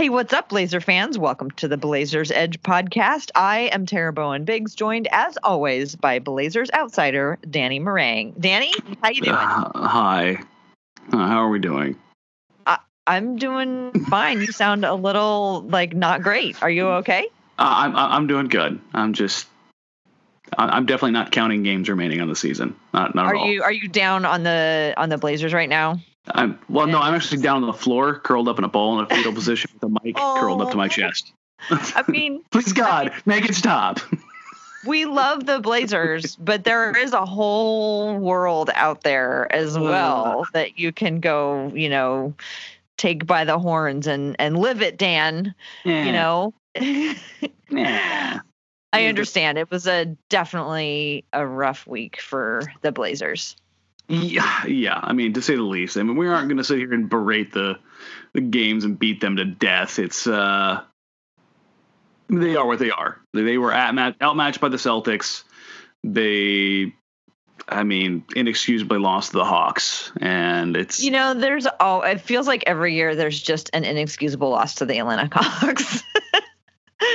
Hey, what's up, Blazer fans? Welcome to the Blazers Edge podcast. I am Tara Bowen Biggs, joined as always by Blazers outsider Danny Marang. Danny, how you doing? Uh, hi. Uh, how are we doing? I'm doing fine. You sound a little like not great. Are you okay? Uh, I'm I'm doing good. I'm just I'm definitely not counting games remaining on the season. Not not are at all. you are you down on the on the Blazers right now? I'm well. No, I'm actually down on the floor, curled up in a ball in a fetal position with a mic curled up to my oh. chest. I mean, Please God, make it stop. we love the Blazers, but there is a whole world out there as well that you can go, you know, take by the horns and and live it, Dan. You know. Yeah. I understand. It was a definitely a rough week for the Blazers. Yeah, yeah. I mean, to say the least. I mean, we aren't going to sit here and berate the the games and beat them to death. It's uh, they are what they are. They were at outmatched by the Celtics. They, I mean, inexcusably lost to the Hawks, and it's You know, there's all. it feels like every year there's just an inexcusable loss to the Atlanta Hawks.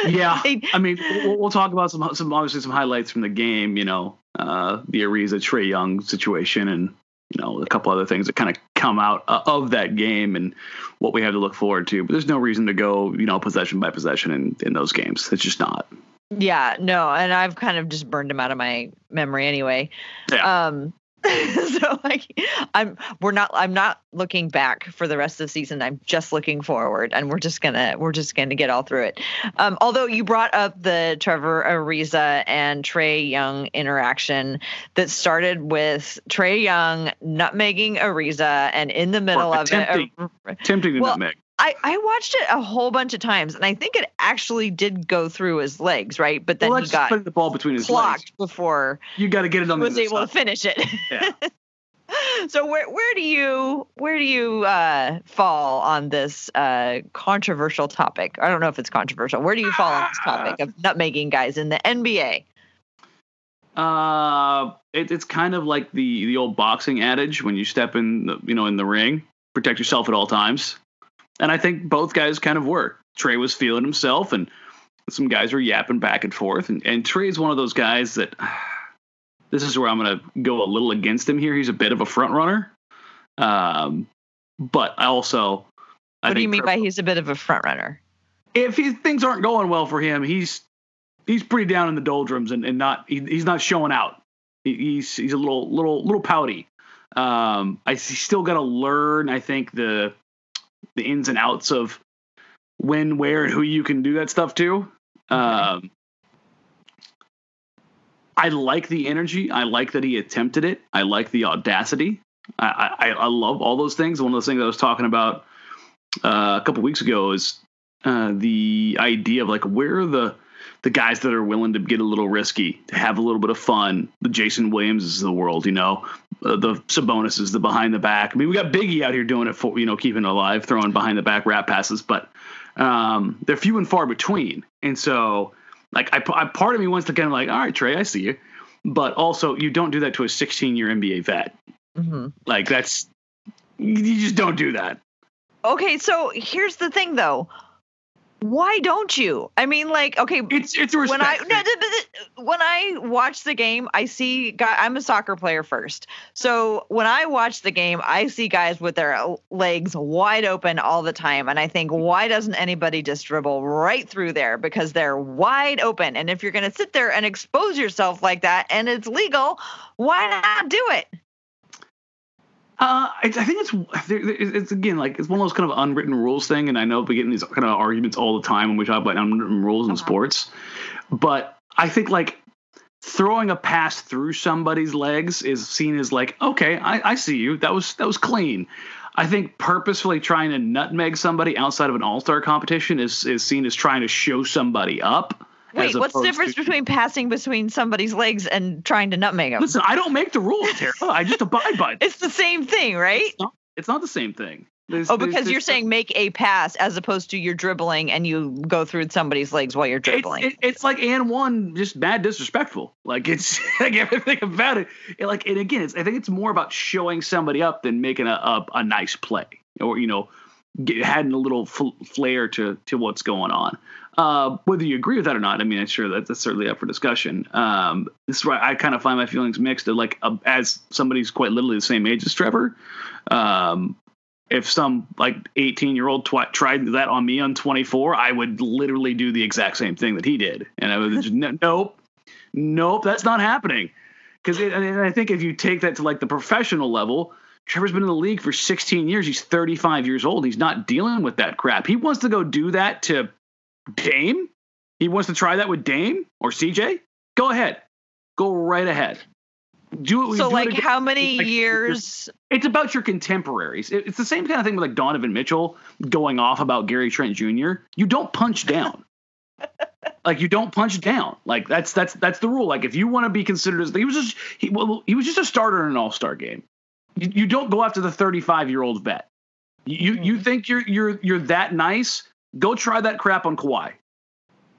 Yeah. I mean, we'll, we'll talk about some some obviously some highlights from the game. You know, uh, the Ariza Trae Young situation, and you know a couple other things that kind of come out uh, of that game and what we have to look forward to. But there's no reason to go, you know, possession by possession in in those games. It's just not. yeah, no, and I've kind of just burned them out of my memory anyway. Yeah. Um so like I'm we're not I'm not looking back for the rest of the season. I'm just looking forward and we're just gonna we're just gonna get all through it. Um although you brought up the Trevor Ariza and Trae Young interaction that started with Trae Young nutmegging Ariza and in the middle of attempting. it Tempting to Well, nutmeg. I, I watched it a whole bunch of times and I think it actually did go through his legs, right? But then Well, he got put the ball between his legs. before You got to get it on was able to finish it. Yeah. so where where do you where do you uh, fall on this uh, controversial topic? I don't know if it's controversial. Where do you fall on this topic of nutmegging guys in the NBA? Uh, it, it's kind of like the the old boxing adage: when you step in, the, you know, in the ring, protect yourself at all times. And I think both guys kind of were. Trae was feeling himself, and some guys were yapping back and forth. And, and Trae is one of those guys that this is where I'm going to go a little against him here. He's a bit of a front runner, um, but I also. I What do you mean by he's a bit of a front runner? if he, things aren't going well for him, he's he's pretty down in the doldrums and, and not he, he's not showing out. He, he's he's a little little little pouty. Um, I he's still got to learn. I think the the ins and outs of when, where, and who you can do that stuff to. Um, I like the energy. I like that he attempted it. I like the audacity. I, I, I love all those things. One of those things I was talking about uh, a couple weeks ago is uh, the idea of like where are the the guys that are willing to get a little risky, to have a little bit of fun. The Jason Williamses of the world, you know, uh, the Sabonis the behind the back. I mean, we got Biggie out here doing it for you know keeping it alive, throwing behind the back rap passes, but um, they're few and far between. And so, like, I, I part of me wants to kind of like, all right, Trae, I see you, but also you don't do that to a 16 year NBA vet. hmm Like that's you just don't do that. Okay, so here's the thing though. Why don't you? I mean, like, okay, It's it's a when I no, when I watch the game, I see guy. I'm a soccer player first, so when I watch the game, I see guys with their legs wide open all the time, and I think, why doesn't anybody just dribble right through there because they're wide open? And if you're going to sit there and expose yourself like that, and it's legal, why not do it? Uh, I, I think it's it's again like it's one of those kind of unwritten rules thing, and I know we get in these kind of arguments all the time when we talk about unwritten rules in Uh-huh. sports. But I think like throwing a pass through somebody's legs is seen as like okay, I, I see you. That was that was clean. I think purposefully trying to nutmeg somebody outside of an all star competition is is seen as trying to show somebody up. Wait, what's the difference to, between passing between somebody's legs and trying to nutmeg them? Listen, I don't make the rules, Tara. I just abide by them. It's the same thing, right? It's not, it's not the same thing. There's, oh, because there's, you're saying make a pass as opposed to you're dribbling and you go through somebody's legs while you're dribbling. It's, it, it's like and one just bad disrespectful. Like it's like everything about it. it like and again, it's I think it's more about showing somebody up than making a a, a nice play or you know adding a little fl- flair to to what's going on. Uh, whether you agree with that or not, I mean, I'm sure that, that's certainly up for discussion. Um, this is why I kind of find my feelings mixed. Like, uh, as somebody's quite literally the same age as Trevor, um, if some like 18 year old tw- tried that on me on 24, I would literally do the exact same thing that he did. And I was just, nope, nope, that's not happening. Because I think if you take that to like the professional level, Trevor's been in the league for 16 years. He's 35 years old. He's not dealing with that crap. He wants to go do that to Dame. He wants to try that with Dame or CJ. Go ahead. Go right ahead do it. So, do like, it how many like, years? It's about your contemporaries. It's the same kind of thing with like Donovan Mitchell going off about Gary Trent Jr. You don't punch down. like you don't punch down. Like that's that's that's the rule. Like if you want to be considered as he was just he well, he was just a starter in an All Star game. You, you don't go after the 35 year old vet. You mm-hmm. you think you're you're you're that nice? Go try that crap on Kawhi.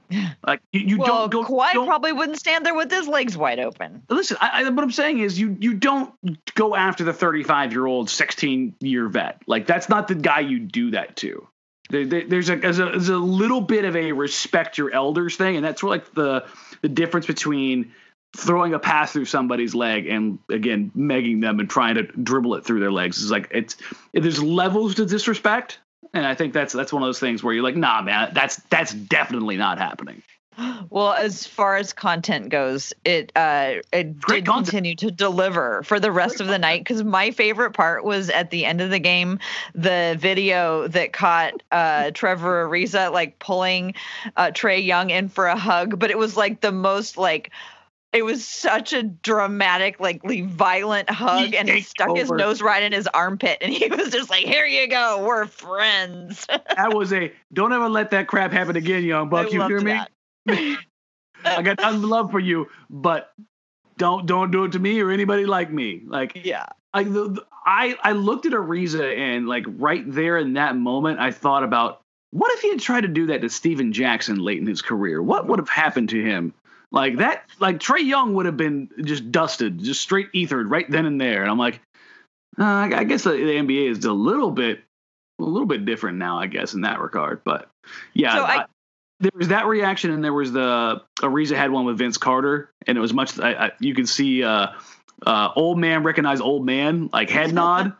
Like you, you well, don't go. Kawhi don't, probably wouldn't stand there with his legs wide open. Listen, I, I, what I'm saying is you you don't go after the 35 year old 16 year vet. Like that's not the guy you do that to. There, there, there's, a, there's a there's a little bit of a respect your elders thing, and that's like the the difference between throwing a pass through somebody's leg and again megging them and trying to dribble it through their legs is like it's there's levels to disrespect and I think that's that's one of those things where you're like, nah, man, that's that's definitely not happening. Well, as far as content goes, it uh, it Great did content. continue to deliver for the rest Great of the night. Because my favorite part was at the end of the game, the video that caught uh, Trevor Ariza like pulling uh, Trae Young in for a hug, but it was like the most like it was such a dramatic, like violent hug, he and he stuck over. his nose right in his armpit, and he was just like, "Here you go, we're friends." that was a don't ever let that crap happen again, young buck. I you hear me? I got tons of love for you, but don't don't do it to me or anybody like me. Like yeah. I, the, I I looked at Ariza and like right there in that moment, I thought about what if he had tried to do that to Stephen Jackson late in his career? What would have happened to him? Like that, like Trae Young would have been just dusted, just straight ethered right then and there. And I'm like, uh, I guess the, the, NBA is a little bit, a little bit different now, I guess, in that regard. But yeah, so I, I, there was that reaction, and there was the Ariza had one with Vince Carter, and it was much. I, you could see uh, uh, old man recognize old man, like head nod.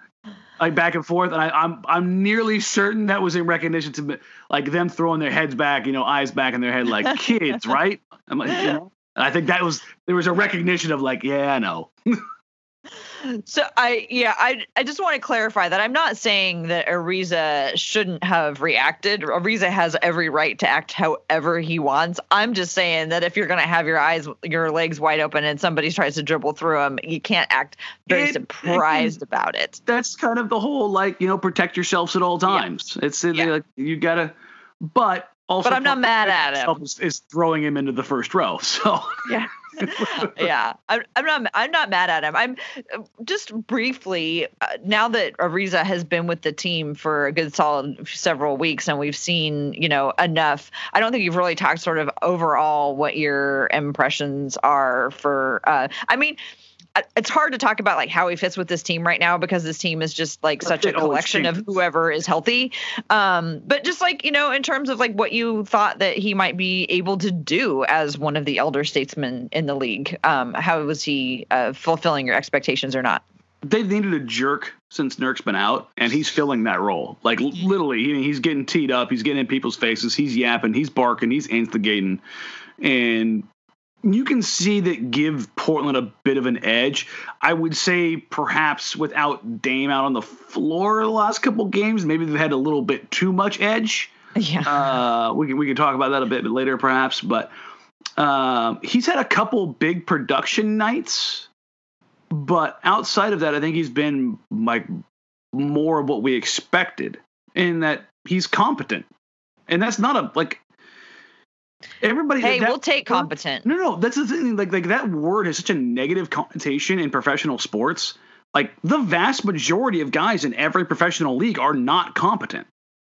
Like back and forth, and I, I'm I'm nearly certain that was in recognition to like them throwing their heads back, you know, eyes back in their head, like kids, right? I'm like, you know, I think that was there was a recognition of like, yeah, I know. So I yeah I I just want to clarify that I'm not saying that Ariza shouldn't have reacted. Ariza has every right to act however he wants. I'm just saying that if you're going to have your eyes your legs wide open and somebody tries to dribble through them, you can't act very it, surprised it, about it. That's kind of the whole like you know protect yourselves at all times. Yeah. It's yeah. like you gotta, but also, but I'm not mad at him. Is, is throwing him into the first row. So yeah. yeah, I'm, I'm not. I'm not mad at him. I'm just briefly uh, now that Ariza has been with the team for a good solid several weeks, and we've seen you know enough. I don't think you've really talked sort of overall what your impressions are for. Uh, I mean, it's hard to talk about like how he fits with this team right now because this team is just like such a collection of whoever is healthy. Um, but just like you know, in terms of like what you thought that he might be able to do as one of the elder statesmen in the league, um, how was he uh, fulfilling your expectations or not? They've needed a jerk since Nurk's been out, and he's filling that role. Like literally, he's getting teed up, he's getting in people's faces, he's yapping, he's barking, he's instigating, and you can see that give Portland a bit of an edge. I would say perhaps without Dame out on the floor the last couple games, maybe they've had a little bit too much edge. Yeah. Uh, we can we can talk about that a bit later perhaps, but um, he's had a couple big production nights, but outside of that, I think he's been like more of what we expected in that he's competent. And that's not a like everybody Hey, that we'll take competent. No, no, that's the thing. Like, like that word has such a negative connotation in professional sports. Like the vast majority of guys in every professional league are not competent.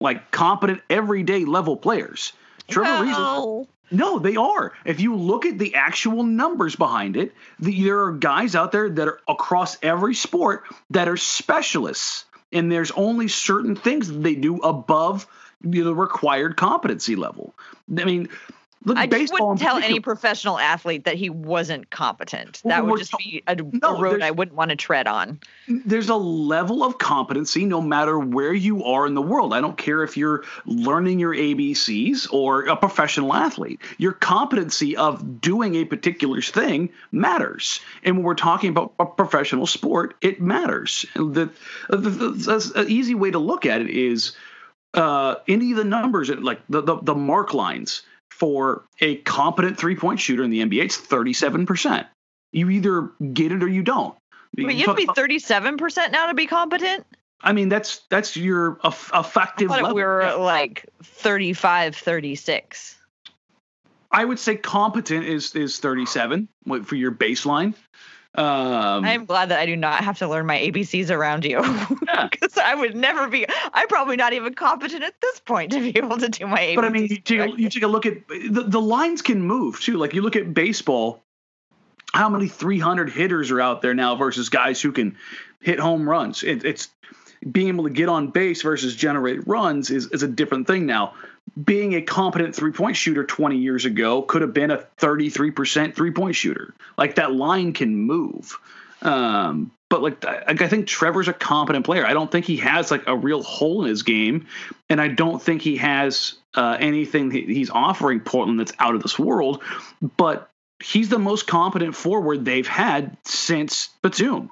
Like competent everyday level players. Trevor Ariza, Well, no, they are. If you look at the actual numbers behind it, the, there are guys out there that are across every sport that are specialists, and there's only certain things that they do above you know, the required competency level. I mean, look, I just wouldn't tell any professional athlete that he wasn't competent. Well, That would just be a, No, a road I wouldn't want to tread on. there's a level of competency no matter where you are in the world. I don't care if you're learning your ABCs or a professional athlete. Your competency of doing a particular thing matters. And when we're talking about a professional sport, it matters. The, the, the, the- an easy way to look at it is uh, any of the numbers, like the, the, the mark lines for a competent three point shooter in the NBA, it's 37%. You either get it or you don't. Can you have to be thirty-seven percent now to be competent. I mean, that's that's your effective level. we were like 35, 36. I would say competent is is 37 what- for your baseline. Um, I am glad that I do not have to learn my ABCs around you. Yeah. Because I would never be, I'm probably not even competent at this point to be able to do my ABCs. but I mean, you take, a, you take a look at the, the lines can move too. Like you look at baseball, how many 300 hitters are out there now versus guys who can hit home runs? It, it's being able to get on base versus generate runs is, is a different thing now. Being a competent three point shooter 20 years ago could have been a 33% three point shooter. Like that line can move. Um, but like I, think Trevor's a competent player. I don't think he has like a real hole in his game, and I don't think he has uh, anything he's offering Portland that's out of this world. But he's the most competent forward they've had since Batum.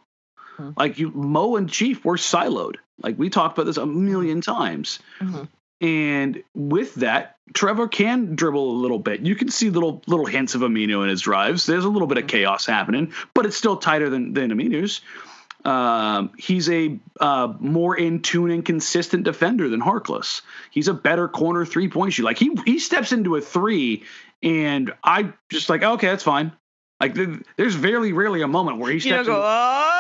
Hmm. Like you, Mo and Chief were siloed. Like we talked about this a million times. Mhm. And with that, Trevor can dribble a little bit. You can see little little hints of Aminu in his drives. There's a little bit of chaos happening, but it's still tighter than than Aminu's. Um, he's a uh, more in tune and consistent defender than Harkless. He's a better corner three point shooter. Like he he steps into a three, and I just like okay, that's fine. Like there- there's very rarely a moment where he you steps. don't go, in, oh!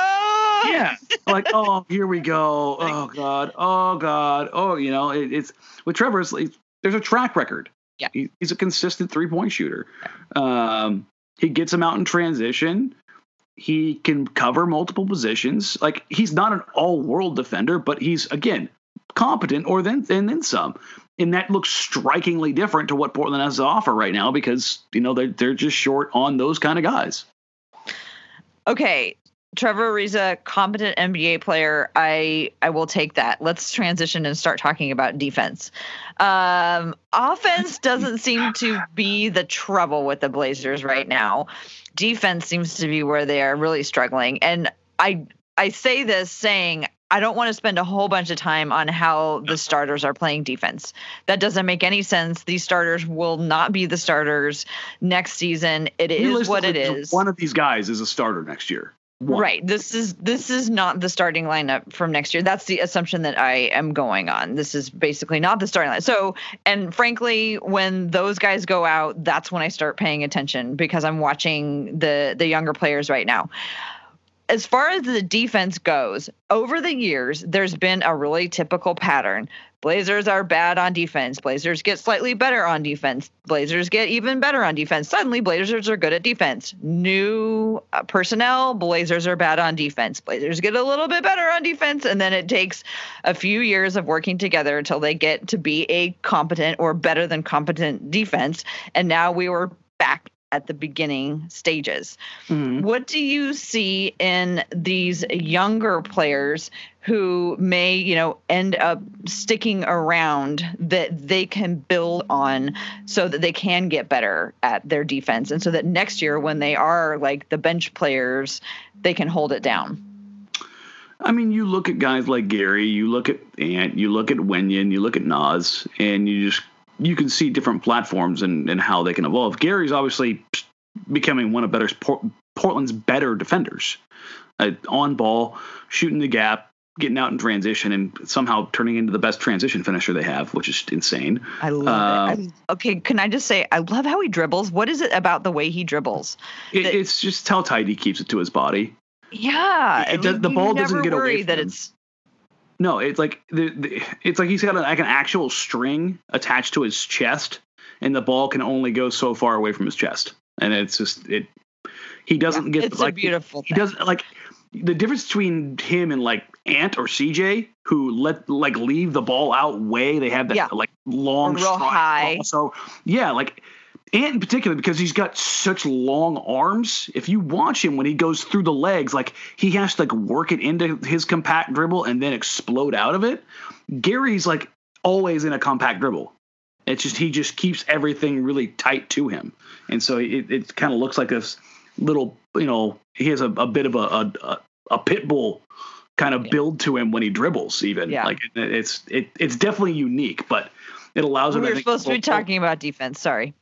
Yeah, like oh here we go. Oh god. Oh god. Oh you know it, it's with Trevor. It's, like, there's a track record. Yeah. He, he's a consistent three point shooter. Um, he gets him out in transition. He can cover multiple positions. Like he's not an all world defender, but he's again competent or then and then some. And that looks strikingly different to what Portland has to offer right now because you know they're they're just short on those kind of guys. Okay, Trevor Ariza, competent NBA player. I I will take that. Let's transition and start talking about defense. Um, offense doesn't seem to be the trouble with the Blazers right now. Defense seems to be where they are really struggling. And I I say this saying I don't want to spend a whole bunch of time on how the starters are playing defense. That doesn't make any sense. These starters will not be the starters next season. It is what it is. One of these guys is a starter next year. One. Right. This is this is not the starting lineup from next year. That's the assumption that I am going on. This is basically not the starting line. So, and frankly, when those guys go out, that's when I start paying attention because I'm watching the the younger players right now. As far as the defense goes, over the years, there's been a really typical pattern. Blazers are bad on defense. Blazers get slightly better on defense. Blazers get even better on defense. Suddenly, Blazers are good at defense. New uh, personnel, Blazers are bad on defense. Blazers get a little bit better on defense, and then it takes a few years of working together until they get to be a competent or better than competent defense. And now we were back at the beginning stages. Mhm. What do you see in these younger players who may, you know, end up sticking around that they can build on so that they can get better at their defense and so that next year when they are like the bench players, they can hold it down? I mean, you look at guys like Gary, you look at Ant, you look at Wenyen, you look at Nas, and you just you can see different platforms and, and how they can evolve. Gary's obviously becoming one of better Port, Portland's better defenders, uh, on ball, shooting the gap, getting out in transition and somehow turning into the best transition finisher they have, which is insane. I love Um, it. I, okay, can I just say I love how he dribbles? What is it about the way he dribbles? It, that- it's just how tight he keeps it to his body. Yeah, It does- the ball doesn't get away that it's No, it's like the, the it's like he's got a, like an actual string attached to his chest, and the ball can only go so far away from his chest, and it's just it. He doesn't get it's like a beautiful. he thing. doesn't like the difference between him and like Ant or CJ, who let like leave the ball out way. They have that Yeah. like long, Real stride high. ball. So yeah, like Ant in particular because he's got such long arms. If you watch him when he goes through the legs, like he has to like work it into his compact dribble and then explode out of it. Gary's like always in a compact dribble. It's just he just keeps everything really tight to him, and so it, it kind of looks like this little, you know, he has a, a bit of a a, a, pit bull kind of Yeah. build to him when he dribbles. Even Yeah. like it, it's it, it's definitely unique, but it allows we him. Were think, supposed to be talking about defense. Sorry.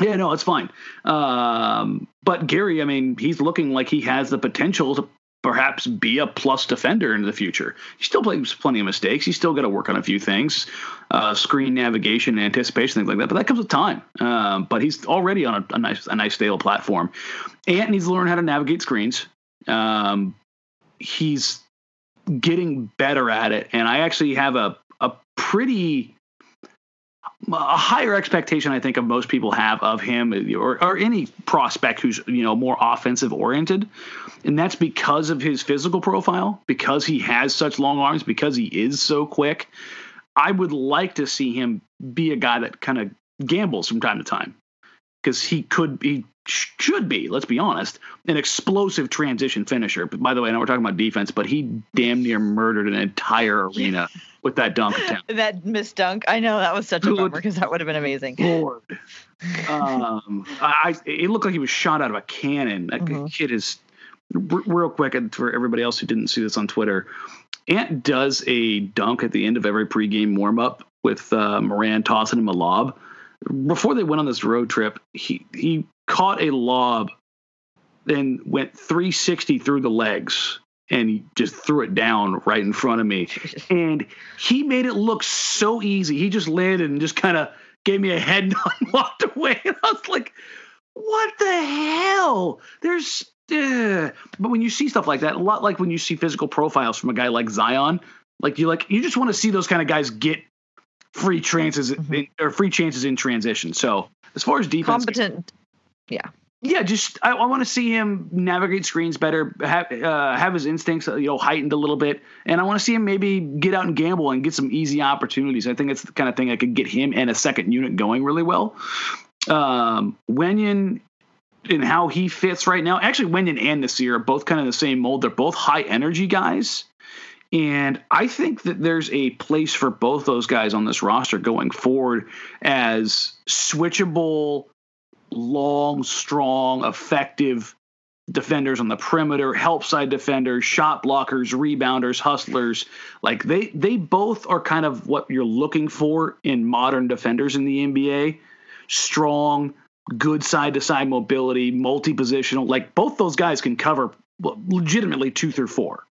yeah, no, it's fine. Um, but Gary, I mean, he's looking like he has the potential to perhaps be a plus defender in the future. He still makes plenty of mistakes. He's still got to work on a few things, uh, screen navigation, anticipation, things like that. But that comes with time. Um, but he's already on a, a nice, a nice stable platform. Ant needs to learn how to navigate screens. Um, he's getting better at it, and I actually have a a pretty a higher expectation I think of most people have of him or, or any prospect who's you know more offensive oriented and that's because of his physical profile because he has such long arms because he is so quick. I would like to see him be a guy that kind of gambles from time to time because he could be should be let's be honest an explosive transition finisher but by the way I know we're talking about defense but he damn near murdered an entire arena with that dunk attempt That missed dunk. I know that was such a bummer because that would have been amazing. Lord. um, I, it looked like he was shot out of a cannon. That Mhm. kid is real quick. And for everybody else who didn't see this on Twitter, Ant does a dunk at the end of every pregame warm up with uh, Moran tossing him a lob. Before they went on this road trip, he he caught a lob, then went 360 through the legs and he just threw it down right in front of me and he made it look so easy. He just landed and just kind of gave me a head nod and walked away. And I was like, what the hell? There's. Uh. But when you see stuff like that, a lot like when you see physical profiles from a guy like Zion, like you like you just want to see those kind of guys get free chances in, Mhm. or free chances in transition. So as far as defense, Competent. yeah, Yeah, just I, I want to see him navigate screens better, have uh, have his instincts you know heightened a little bit, and I want to see him maybe get out and gamble and get some easy opportunities. I think it's the kind of thing that could get him and a second unit going really well. Um, Wenyen and how he fits right now. Actually, Wenyen and Nassir are both kind of the same mold. They're both high energy guys. And I think that there's a place for both those guys on this roster going forward as switchable, long, strong, effective defenders on the perimeter, help side defenders, shot blockers, rebounders, hustlers. Like they they both are kind of what you're looking for in modern defenders in the NBA. Strong, good side to side mobility, multi positional. Like both those guys can cover legitimately two through four.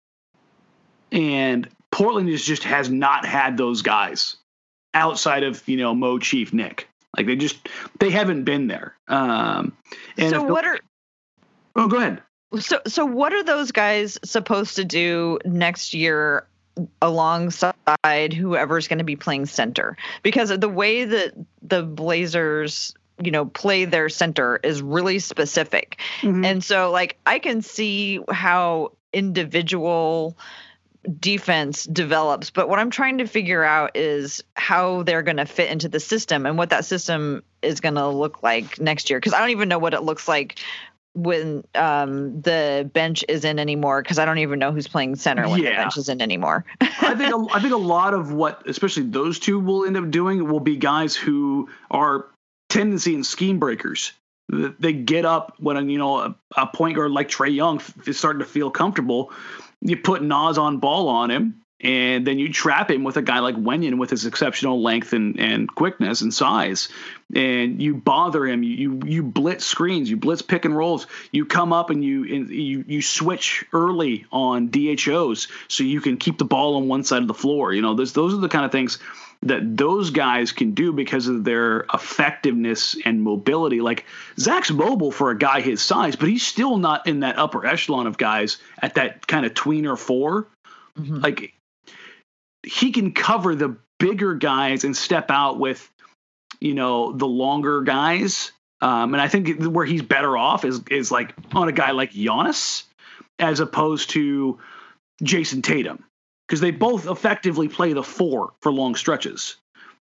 And Portland is just has not had those guys outside of you know Mo Chief Nick. Like they just they haven't been there. Um, and So what are oh, go ahead. so so what are those guys supposed to do next year alongside whoever's going to be playing center? Because the way that the Blazers you know play their center is really specific Mm-hmm. and so like i can see how individual defense develops but what i'm trying to figure out is how they're going to fit into the system and what that system is going to look like next year because i don't even know what it looks like when um, the bench is in anymore because i don't even know who's playing center when the bench is in anymore I think a, I think a lot of what, especially those two, will end up doing will be guys who are tendency and scheme breakers. They get up when you know a, a point guard like Trae Young f- is starting to feel comfortable. You put Nas on ball on him, and then you trap him with a guy like Wenyen with his exceptional length and, and quickness and size, and you bother him. You, you you blitz screens, you blitz pick and rolls. You come up and you and you you switch early on DHOs so you can keep the ball on one side of the floor. You know, those those are the kind of things that those guys can do because of their effectiveness and mobility. Like Zach's mobile for a guy his size, but he's still not in that upper echelon of guys at that kind of tweener 4 mm-hmm. Like he can cover the bigger guys and step out with, you know, the longer guys. Um, and I think where he's better off is is like on a guy like Giannis as opposed to Jayson Tatum because they both effectively play the four for long stretches.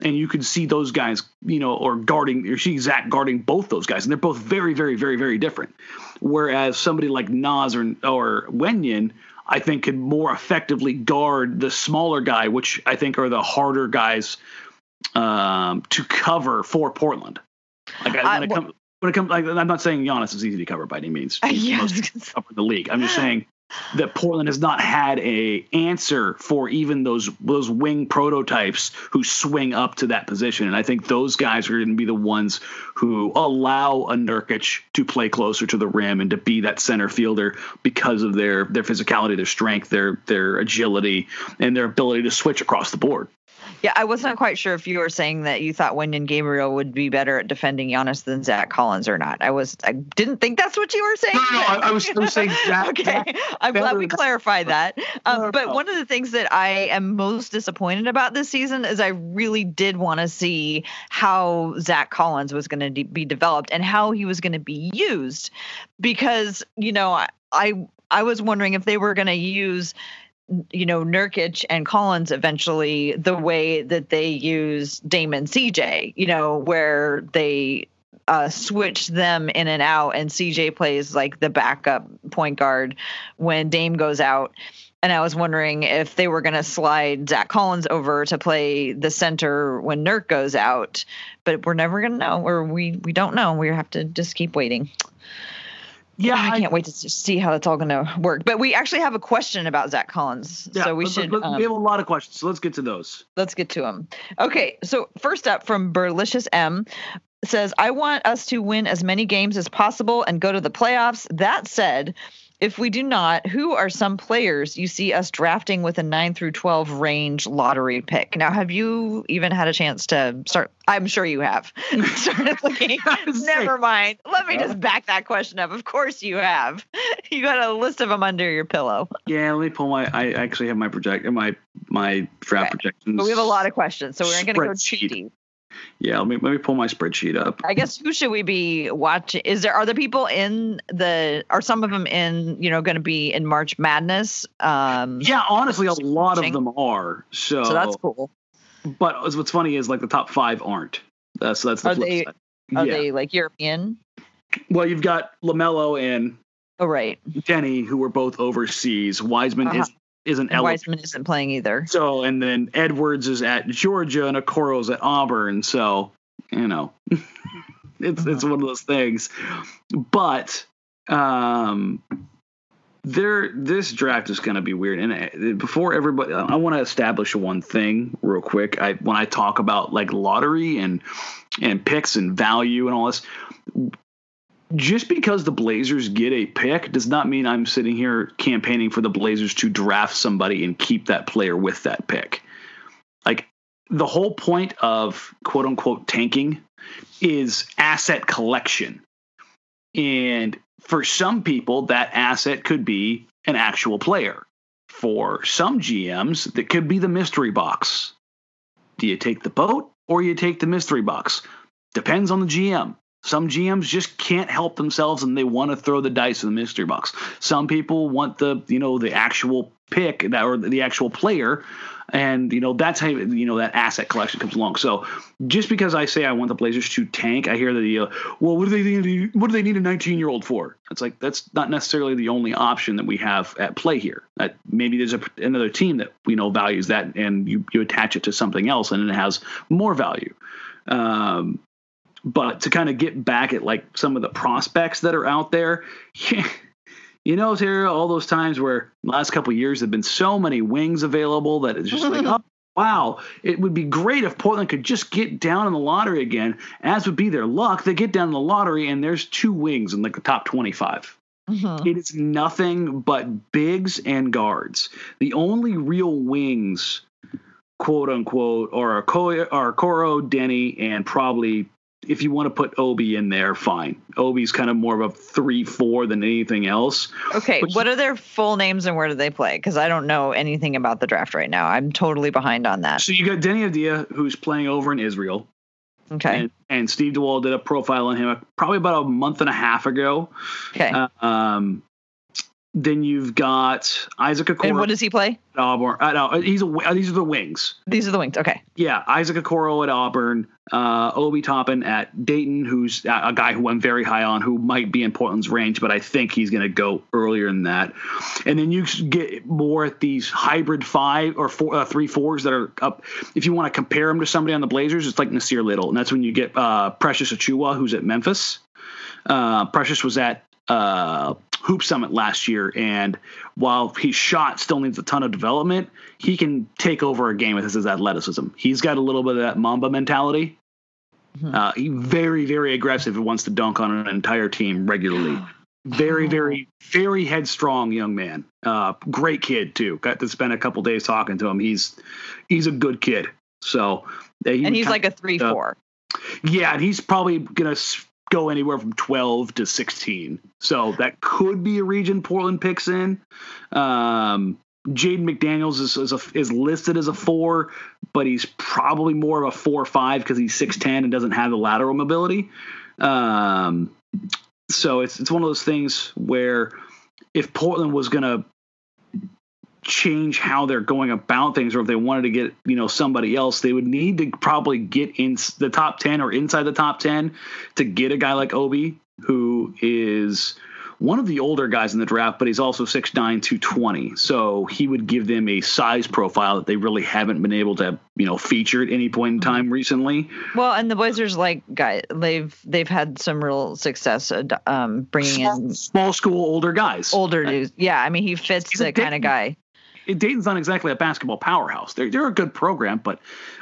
And you could see those guys, you know, or guarding, or see Zach guarding both those guys, and they're both very, very, very, very different. Whereas somebody like Nas or or Wenyen I think could more effectively guard the smaller guy, which I think are the harder guys um, to cover for Portland. Like when, I, it comes, when it comes, like, I'm not saying Giannis is easy to cover by any means. He's yeah, the most cover the league. I'm just saying that Portland has not had a answer for even those those wing prototypes who swing up to that position, and I think those guys are going to be the ones who allow a Nurkic to play closer to the rim and to be that center fielder because of their their physicality, their strength, their their agility, and their ability to switch across the board. Yeah, I wasn't quite sure if you were saying that you thought Wenyen Gabriel would be better at defending Giannis than Zach Collins or not. I was, I didn't think that's what you were saying. No, no, I, I, was, I was saying Zach. okay, I'm glad we clarified that. Um, but one of the things that I am most disappointed about this season is I really did want to see how Zach Collins was going to de- be developed and how he was going to be used, because you know I, I I was wondering if they were going to use you know, Nurkic and Collins eventually the way that they use Damon CJ, you know, where they uh, switch them in and out, and CJ plays like the backup point guard when Dame goes out. And I was wondering if they were going to slide Zach Collins over to play the center when Nurk goes out, but we're never going to know, or we we don't know. We have to just keep waiting. Yeah, I, I can't wait to see how that's all going to work. But we actually have a question about Zach Collins, yeah, so we should. um, we have a lot of questions, so let's get to those. Let's get to them. Okay, so first up from Berlicious M says, "I want us to win as many games as possible and go to the playoffs." That said, if we do not, who are some players you see us drafting with a 9 through 12 range lottery pick? Now, have you even had a chance to start? I'm sure you have started looking. Never mind. Let me just back that question up. Of course you have. You got a list of them under your pillow. Yeah, let me pull my. I actually have my project, my my draft okay. projections. But we have a lot of questions, so we're not going to go deep. Yeah, let me let me pull my spreadsheet up. I guess who should we be watching? Is there are the people in the are some of them in you know going to be in March Madness? Um, yeah, honestly, a lot of them are. So, so that's cool. But what's funny is like the top five aren't. Uh, so that's the are they side. are yeah. they like European? Well, you've got Lamelo and oh right Deni, who were both overseas. Wiseman uh-huh. is isn't eligible. Wiseman isn't playing either. So and then Edwards is at Georgia and Okoro's at Auburn. So you know, it's it's one of those things. But um, there this draft is going to be weird. And uh, before everybody, I want to establish one thing real quick. I when I talk about like lottery and and picks and value and all this just because the Blazers get a pick does not mean I'm sitting here campaigning for the Blazers to draft somebody and keep that player with that pick. Like the whole point of quote unquote tanking is asset collection. And for some people, that asset could be an actual player. For some GMs, that could be the mystery box. Do you take the boat or you take the mystery box? Depends on the GM. Some GMs just can't help themselves and they want to throw the dice in the mystery box. Some people want the, you know, the actual pick that or the actual player and you know that's how you know that asset collection comes along. So just because I say I want the Blazers to tank, I hear the uh, well, what do they need? What do they need a 19 year old for? It's like that's not necessarily the only option that we have at play here. That maybe there's a, another team that we know values that, and you you attach it to something else, and it has more value. Um, but to kind of get back at like some of the prospects that are out there, you know, Tara, all those times where the last couple years have been so many wings available that it's just like, oh, wow, it would be great if Portland could just get down in the lottery again, as would be their luck. They get down in the lottery and there's two wings in like the top 25. Mhm. It is nothing but bigs and guards. The only real wings, quote unquote, are Oko- are Koro, Deni, and probably if you want to put Obi in there, fine. Obi's kind of more of a three four than anything else. Okay, But what are their full names and where do they play? Because I don't know anything about the draft right now. I'm totally behind on that. So you got Deni Avdija, who's playing over in Israel. Okay. And, and Steve DeWall did a profile on him probably about a month and a half ago. Okay. Um, then you've got Isaac Okoro and what does he play? at Auburn. Uh, no, he's a, uh, these are the wings. These are the wings. Okay. Yeah, Isaac Okoro at Auburn, uh, Obi Toppin at Dayton, who's a a guy who I'm very high on, who might be in Portland's range, but I think he's going to go earlier than that. And then you get more at these hybrid five or four, uh, three fours that are up. If you want to compare them to somebody on the Blazers, it's like Nassir Little, and that's when you get uh, Precious Achiuwa, who's at Memphis. Uh, Precious was at uh, Hoop Summit last year, and while his shot still needs a ton of development, he can take over a game with his athleticism. He's got a little bit of that Mamba mentality. Mhm. Uh, he very, very aggressive and wants to dunk on an entire team regularly. Very, very, very headstrong young man. Uh, great kid too. Got to spend a couple days talking to him. He's he's a good kid. So uh, he And he's like a three uh, four. yeah, and he's probably gonna go anywhere from 12 to 16. So that could be a region Portland picks in. Um, Jaden McDaniels is is, a, is listed as a four, but he's probably more of a four or five because he's 6'10 and doesn't have the lateral mobility. Um, so it's it's one of those things where if Portland was gonna change how they're going about things or if they wanted to get you know somebody else they would need to probably get in the top 10 or inside the top 10 to get a guy like obi who is one of the older guys in the draft but he's also 6'9 220 so he would give them a size profile that they really haven't been able to you know feature at any point in time recently Well, and the Blazers like guy they've they've had some real success uh, um bringing in small school older guys older dudes. Yeah, I mean he fits He's the kind of guy. It- Dayton's not exactly a basketball powerhouse. They're they're a good program, but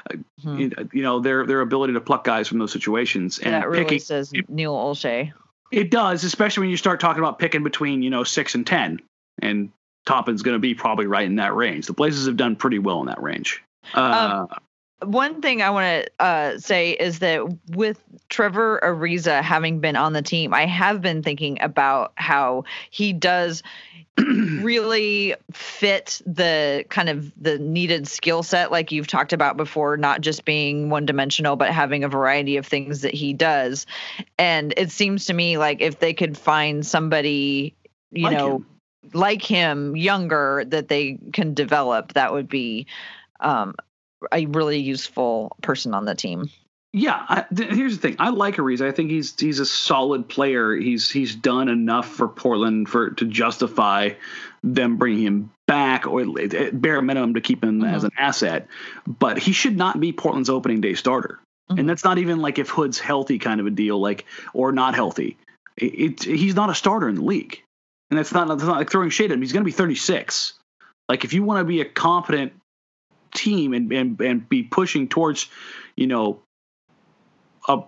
uh, Hmm. you know- you know their their ability to pluck guys from those situations and that really picking says Neil Olshey. it does, especially when you start talking about picking between you know six and ten, and Toppin's going to be probably right in that range. The Blazers have done pretty well in that range. Uh, One thing I want to uh, say is that with Trevor Ariza having been on the team, I have been thinking about how he does really fit the kind of the needed skill set like you've talked about before not just being one dimensional but having a variety of things that he does and it seems to me like if they could find somebody you Like know him. like him younger that they can develop that would be um a really useful person on the team Yeah, I, th- here's the thing. I like Ariza. I think he's he's a solid player. He's he's done enough for Portland for to justify them bringing him back, or at at bare minimum to keep him as an asset. But he should not be Portland's opening day starter. Mhm. And that's not even like if Hood's healthy kind of a deal, like or not healthy. It, it, he's not a starter in the league, and that's not that's not like throwing shade at him. He's going to be 36. Like if you want to be a competent team and, and and be pushing towards, you know, a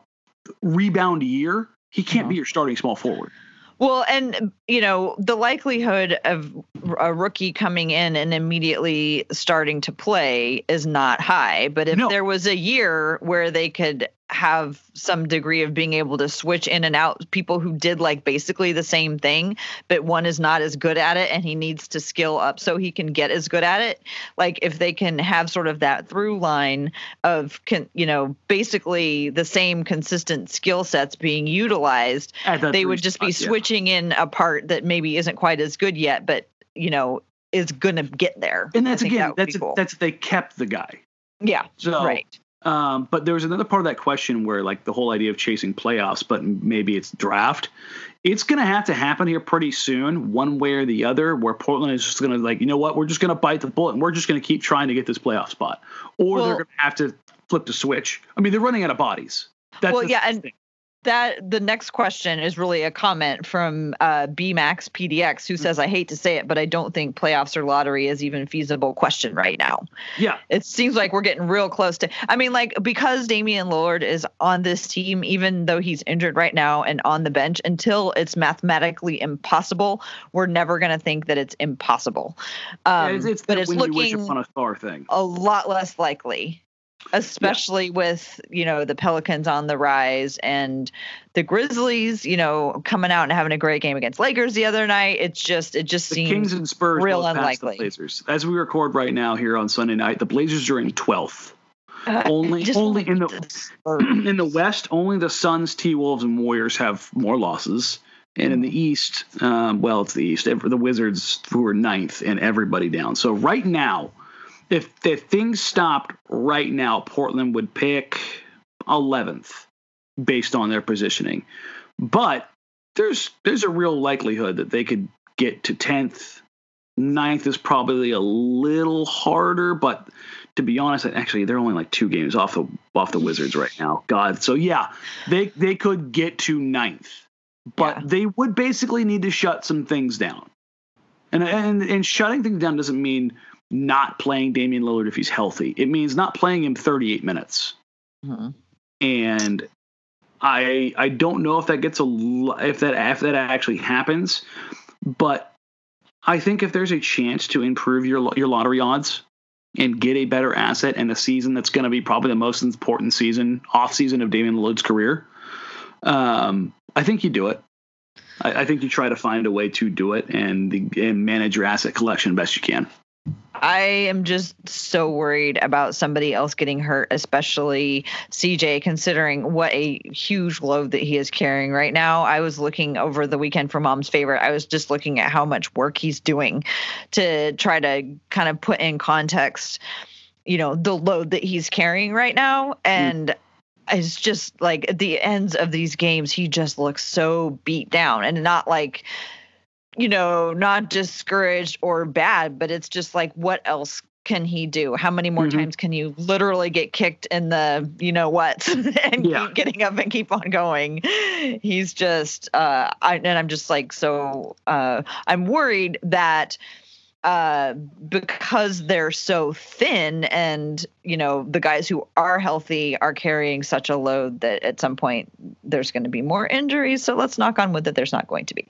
rebound year, he can't Uh-huh. be your starting small forward. Well, and you know, the likelihood of a rookie coming in and immediately starting to play is not high. But if No. there was a year where they could have some degree of being able to switch in and out people who did like basically the same thing, but one is not as good at it and he needs to skill up so he can get as good at it. Like if they can have sort of that through line of you know, basically the same consistent skill sets being utilized they would just be spot, yeah. switching in a part that maybe isn't quite as good yet, but you know is gonna get there. And that's again, that that's cool. that's they kept the guy. yeah, So right. Um, but there was another part of that question where, like, the whole idea of chasing playoffs, but maybe it's draft. It's going to have to happen here pretty soon, one way or the other, where Portland is just going to, like, you know what, we're just going to bite the bullet and we're just going to keep trying to get this playoff spot. Or Well- they're going to have to flip the switch. I mean, they're running out of bodies. That's Well, yeah, and thing. That the next question is really a comment from uh, BMax PDX, who says, "I hate to say it, but I don't think playoffs or lottery is even feasible question right now." Yeah, it seems like we're getting real close to. I mean, like because Damian Lillard is on this team, even though he's injured right now and on the bench, until it's mathematically impossible, we're never going to think that it's impossible. Um, yeah, it's, it's but it's looking a star thing. A lot less likely especially yeah. with you know the Pelicans on the rise and the Grizzlies, you know, coming out and having a great game against Lakers the other night. It's just it just the seems Kings and Spurs real unlikely. Blazers. As we record right now here on Sunday night, the Blazers are in twelfth. Uh, only only in the in the West, only the Suns, T Wolves, and Warriors have more losses. And in the East, um, well, it's the East. The Wizards, who are ninth, and everybody down. So right now, if if things stopped right now, Portland would pick 11th based on their positioning. But there's there's a real likelihood that they could get to 10th. Ninth is probably a little harder, but to be honest, actually they're only like two games off the off the Wizards right now. God, so yeah, they they could get to ninth, but yeah. they would basically need to shut some things down. And and and shutting things down doesn't mean not playing Damian Lillard if he's healthy. It means not playing him 38 minutes. Mm-hmm. And I I don't know if that gets a if that if that actually happens, but I think if there's a chance to improve your your lottery odds and get a better asset in a season that's going to be probably the most important season off season of Damian Lillard's career, um, I think you do it. I, I, think you try to find a way to do it and, the, and manage your asset collection best you can. I am just so worried about somebody else getting hurt, especially CJ, considering what a huge load that he is carrying right now. I was looking over the weekend for mom's favorite. I was just looking at how much work he's doing to try to kind of put in context, you know, the load that he's carrying right now. And mm it's just like at the ends of these games, he just looks so beat down and not like you know, not discouraged or bad, but it's just like, what else can he do? How many more mm-hmm. times can you literally get kicked in the, you know what, and yeah. keep getting up and keep on going? He's just, uh, I, and I'm just like, so, uh, I'm worried that uh, because they're so thin and you know the guys who are healthy are carrying such a load that at some point there's going to be more injuries. So let's knock on wood that there's not going to be.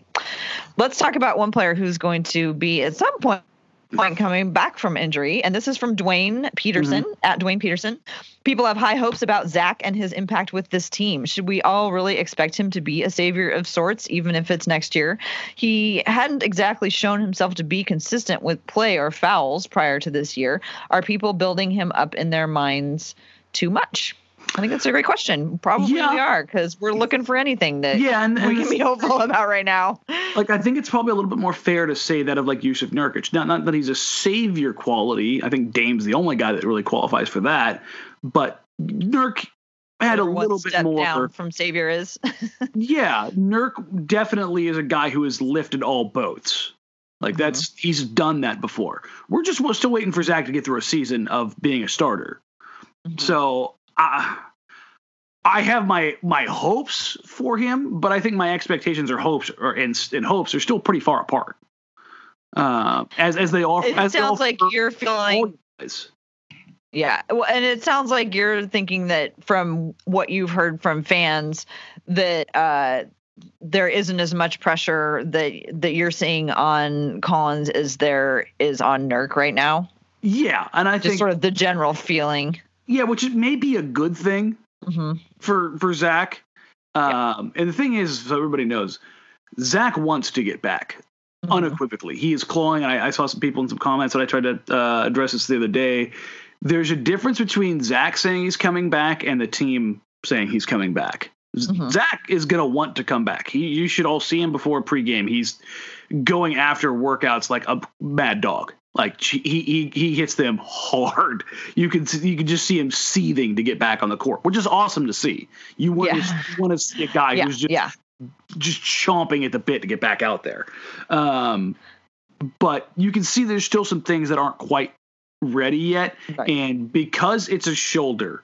Let's talk about one player who's going to be at some point point coming back from injury, and this is from Dwayne Peterson mm-hmm. at Dwayne Peterson. People have high hopes about Zach and his impact with this team. Should we all really expect him to be a savior of sorts, even if it's next year? He hadn't exactly shown himself to be consistent with play or fouls prior to this year. Are people building him up in their minds too much? I think that's a great question. Probably yeah. we are because we're looking for anything that yeah, and, and we can be hopeful about right now. Like I think it's probably a little bit more fair to say that of like Jusuf Nurkic. Not not that he's a savior quality. I think Dame's the only guy that really qualifies for that. But Nurk had a little bit more down from savior is. yeah, Nurk definitely is a guy who has lifted all boats. Like mm-hmm. that's he's done that before. We're just we're still waiting for Zach to get through a season of being a starter. Mm-hmm. So I, I have my my hopes for him, but I think my expectations or hopes or and, and hopes are still pretty far apart. Uh, as as they are. It as sounds like you're feeling. Yeah, well, and it sounds like you're thinking that from what you've heard from fans that uh, there isn't as much pressure that that you're seeing on Collins as there is on Nurk right now. Yeah, and I just think sort of the general feeling. Yeah, which may be a good thing mm-hmm. for for Zach. Um, And the thing is, so everybody knows, Zach wants to get back mm-hmm. unequivocally. He is clawing. I, I, saw some people in some comments that I tried to uh, address this the other day. There's a difference between Zach saying he's coming back and the team saying he's coming back. Mm-hmm. Zach is going to want to come back. He, you should all see him before pregame. He's going after workouts like a mad dog. Like he he he hits them hard. You can you can just see him seething to get back on the court, which is awesome to see. You want yeah. to want to see a guy yeah, who's just yeah. just chomping at the bit to get back out there. Um, but you can see there's still some things that aren't quite ready yet, right. and because it's a shoulder,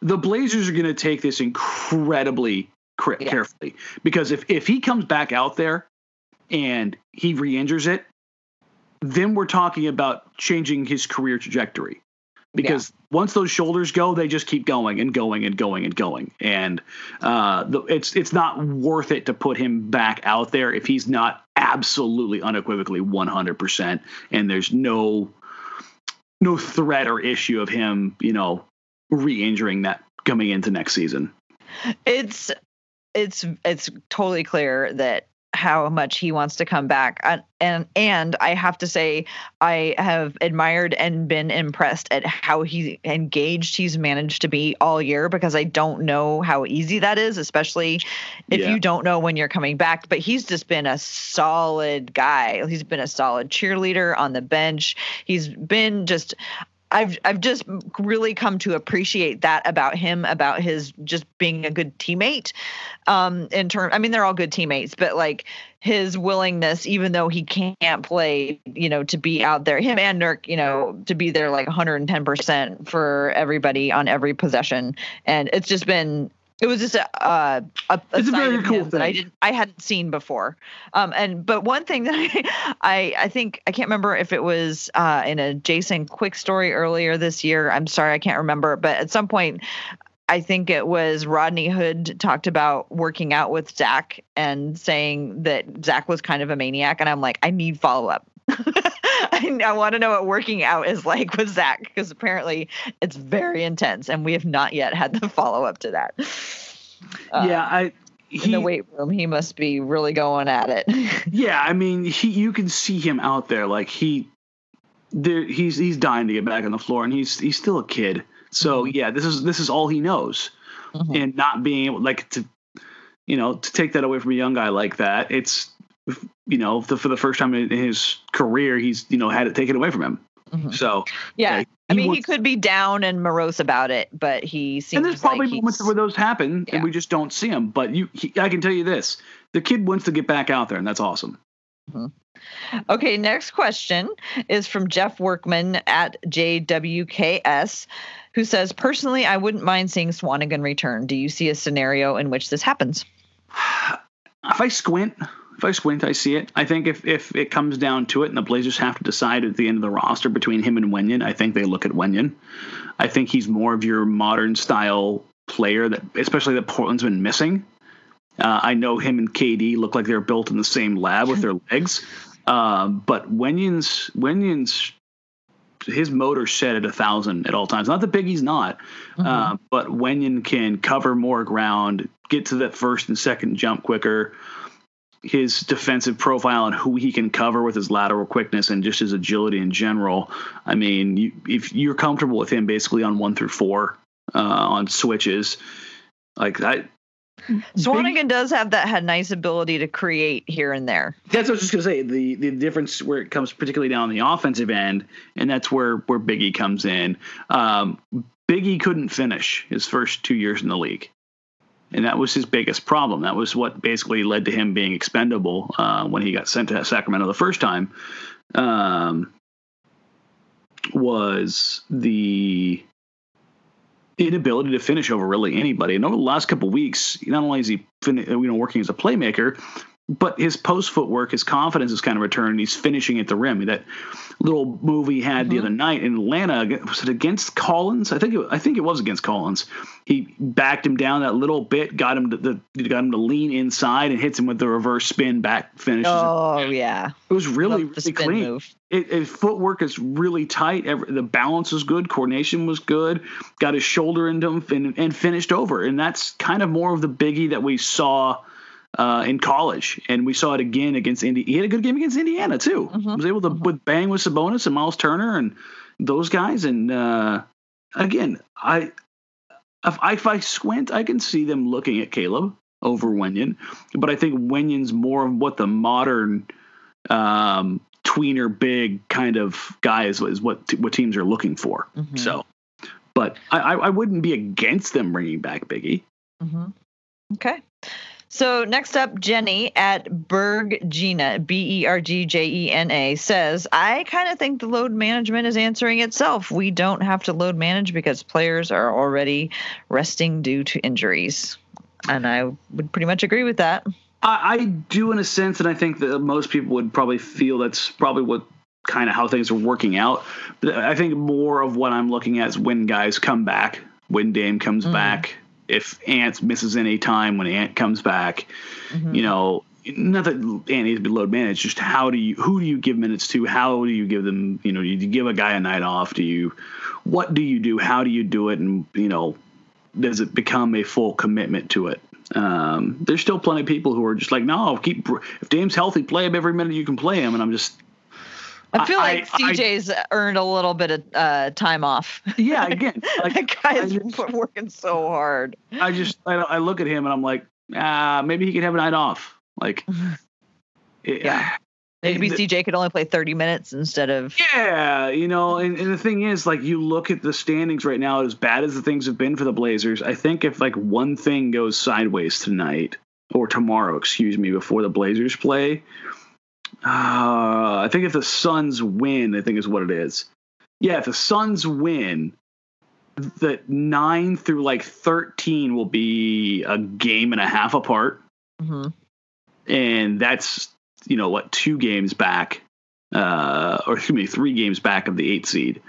the Blazers are going to take this incredibly yeah. carefully because if if he comes back out there and he re-injures it, then we're talking about changing his career trajectory. Because yeah. once those shoulders go, they just keep going and going and going and going, and uh, the, it's it's not worth it to put him back out there if he's not absolutely unequivocally 100%, and there's no no threat or issue of him, you know, re-injuring that coming into next season. It's it's it's totally clear that how much he wants to come back. And, and and I have to say I have admired and been impressed at how he engaged he's managed to be all year because I don't know how easy that is especially if yeah. you don't know when you're coming back. But he's just been a solid guy. He's been a solid cheerleader on the bench. He's been just I've I've just really come to appreciate that about him, about his just being a good teammate. Um, in term, I mean, they're all good teammates, but like his willingness, even though he can't play, you know, to be out there, him and Nurk, you know, to be there like 110 percent for everybody on every possession, and it's just been it was just a uh, a, a it's a very cool thing that I didn't I hadn't seen before. Um, and but one thing that I, I I think I can't remember if it was uh, in a Jason Quick story earlier this year. I'm sorry I can't remember, but at some point. I think it was Rodney Hood talked about working out with Zach and saying that Zach was kind of a maniac. And I'm like, I need follow up. I, I want to know what working out is like with Zach because apparently it's very intense, and we have not yet had the follow up to that. Uh, yeah, I. He, in the weight room, he must be really going at it. yeah, I mean, he you can see him out there, like he, there, he's he's dying to get back on the floor, and he's he's still a kid. So mm-hmm. yeah, this is this is all he knows, mm-hmm. and not being able like to, you know, to take that away from a young guy like that, it's you know, the, for the first time in his career, he's you know had it taken away from him. Mm-hmm. So yeah, I mean, wants, he could be down and morose about it, but he seems. And there's probably like moments where those happen, yeah. and we just don't see him. But you, he, I can tell you this: the kid wants to get back out there, and that's awesome. Mm-hmm. Okay, next question is from Jeff Workman at JWKS, who says, "Personally, I wouldn't mind seeing Swanigan return. Do you see a scenario in which this happens?" If I squint, if I squint, I see it. I think if, if it comes down to it and the Blazers have to decide at the end of the roster between him and Wenyen, I think they look at Wenyen. I think he's more of your modern style player that, especially that Portland's been missing. Uh, I know him and KD look like they're built in the same lab with their legs, uh, but Wenyen's Wenyen's his motor set at a thousand at all times. Not that Biggie's not, mm-hmm. uh, but Wenyen can cover more ground, get to that first and second jump quicker his defensive profile and who he can cover with his lateral quickness and just his agility in general. I mean, you, if you're comfortable with him basically on one through four uh, on switches, like that. Swanigan does have that had nice ability to create here and there. That's what I was just gonna say. The the difference where it comes particularly down the offensive end, and that's where where Biggie comes in. Um, Biggie couldn't finish his first two years in the league and that was his biggest problem. That was what basically led to him being expendable uh, when he got sent to Sacramento the first time. Um, was the inability to finish over really anybody. And over the last couple weeks, not only is he fin- you know working as a playmaker, but his post footwork, his confidence is kind of returned. He's finishing at the rim. That little move he had mm-hmm. the other night in Atlanta was it against Collins? I think it, I think it was against Collins. He backed him down that little bit, got him to the, got him to lean inside and hits him with the reverse spin back finish. Oh yeah, it was really really clean. It, it, footwork is really tight. Every, the balance was good. Coordination was good. Got his shoulder into him and, and finished over. And that's kind of more of the biggie that we saw uh, in college, and we saw it again against Indy. He had a good game against Indiana too. Mm-hmm. Was able to mm-hmm. with bang with Sabonis and Myles Turner and those guys. And uh, again, I if, I if I squint, I can see them looking at Caleb over Wenyen, but I think Wenyen's more of what the modern um, tweener big kind of guy is, is what what teams are looking for. Mm-hmm. So, but I, I wouldn't be against them bringing back Biggie. Mm-hmm. Okay. So next up, Jenny at Berg Gina, B E R G J E N A, says, I kind of think the load management is answering itself. We don't have to load manage because players are already resting due to injuries. and I would pretty much agree with that. I, I do in a sense, and I think that most people would probably feel that's probably what kind of how things are working out. But I think more of what I'm looking at is when guys come back, when Dame comes mm-hmm. back, if Ant misses any time when Ant comes back, mm-hmm. you know, not that Ant needs to be load managed, just how do you who do you give minutes to? How do you give them? You know, do you give a guy a night off? Do you what do you do? How do you do it? And you know, does it become a full commitment to it? Um, there's still plenty of people who are just like, no, keep if Dame's healthy, play him every minute you can play him, and I'm just. I feel I, like CJ's I, earned a little bit of uh, time off. Yeah, again, like, that guy's just, working so hard. I just I, I look at him and I'm like, ah, maybe he could have a night off. Like, yeah. Maybe CJ could only play 30 minutes instead of. Yeah, you know, and, and, the thing is, like, you look at the standings right now, as bad as the things have been for the Blazers, I think if, like, one thing goes sideways tonight, or tomorrow, excuse me, before the Blazers play, uh, I think if the Suns win, I think is what it is. Yeah, if the Suns win, that 9 through, like, 13 will be a game and a half apart. Mm-hmm. And that's you know what two games back, uh, or excuse me, three games back of the eight seed.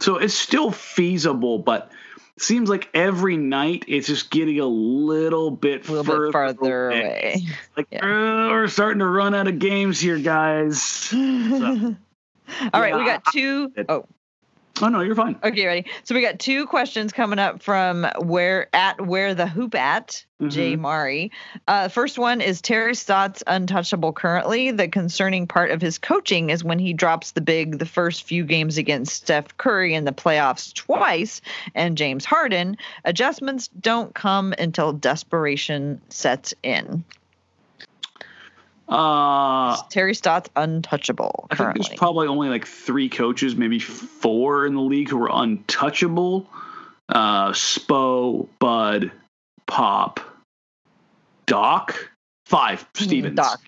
So it's still feasible, but seems like every night it's just getting a little bit, a little further, bit farther away. away. Like yeah. uh, we're starting to run out of games here, guys. So, All yeah, right, we got two. Oh, Oh no, you're fine. Okay, ready. So we got two questions coming up from where at where the hoop at mm-hmm. Jay Mari. Uh, first one is Terry Stotts untouchable currently. The concerning part of his coaching is when he drops the big the first few games against Steph Curry in the playoffs twice and James Harden. Adjustments don't come until desperation sets in. Uh, Terry Stotts untouchable. I think there's probably only like three coaches, maybe four in the league who are untouchable. Uh, Spo, Bud, Pop, Doc, five. Hmm, Stevens. Doc.